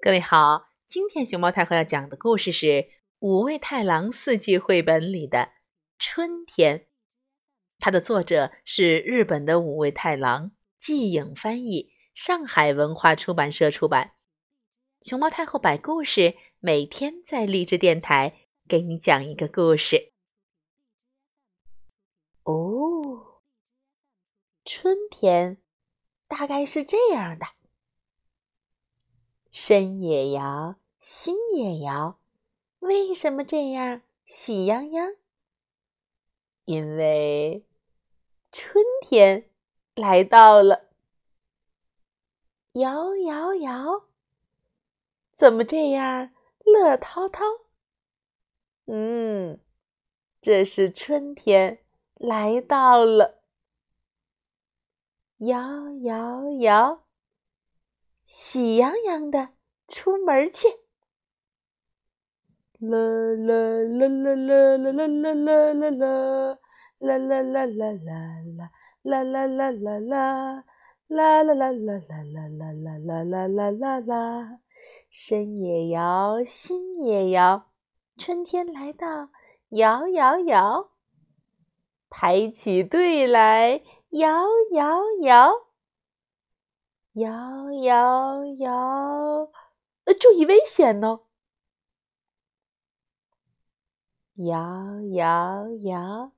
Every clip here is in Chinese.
各位好，今天熊猫太后要讲的故事是《五味太郎四季》绘本里的《春天》，它的作者是日本的五味太郎，季影翻译，上海文化出版社出版。熊猫太后摆故事，每天在励志电台给你讲一个故事。哦，春天大概是这样的。身也摇，心也摇，为什么这样喜洋洋？因为春天来到了。摇摇摇，怎么这样乐滔滔？嗯，这是春天来到了。摇摇摇。喜洋洋的出门去，啦啦啦啦啦啦啦啦啦啦啦，啦啦啦啦啦啦，啦啦啦啦啦，啦啦啦啦啦啦啦啦啦啦啦啦啦，身也摇，心也摇，春天来到，摇摇摇，排起队来，摇摇摇。摇摇摇，呃，注意危险哦！摇摇摇，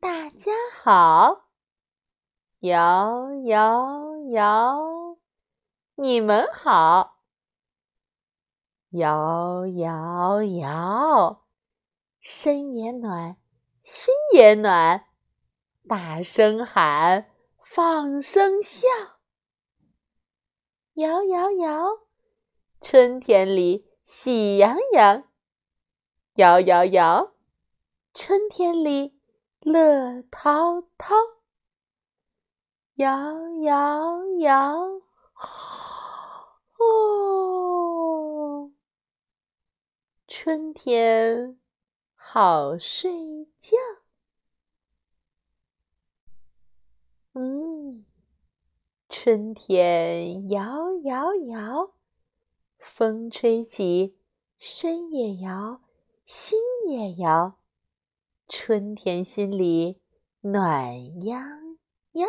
大家好！摇摇摇，你们好！摇摇摇，身也暖，心也暖，大声喊，放声笑。摇摇摇，春天里喜洋洋；摇摇摇，春天里乐滔滔。摇摇摇，哦，春天好睡觉。嗯。春天摇摇摇，风吹起，身也摇，心也摇。春天心里暖洋洋。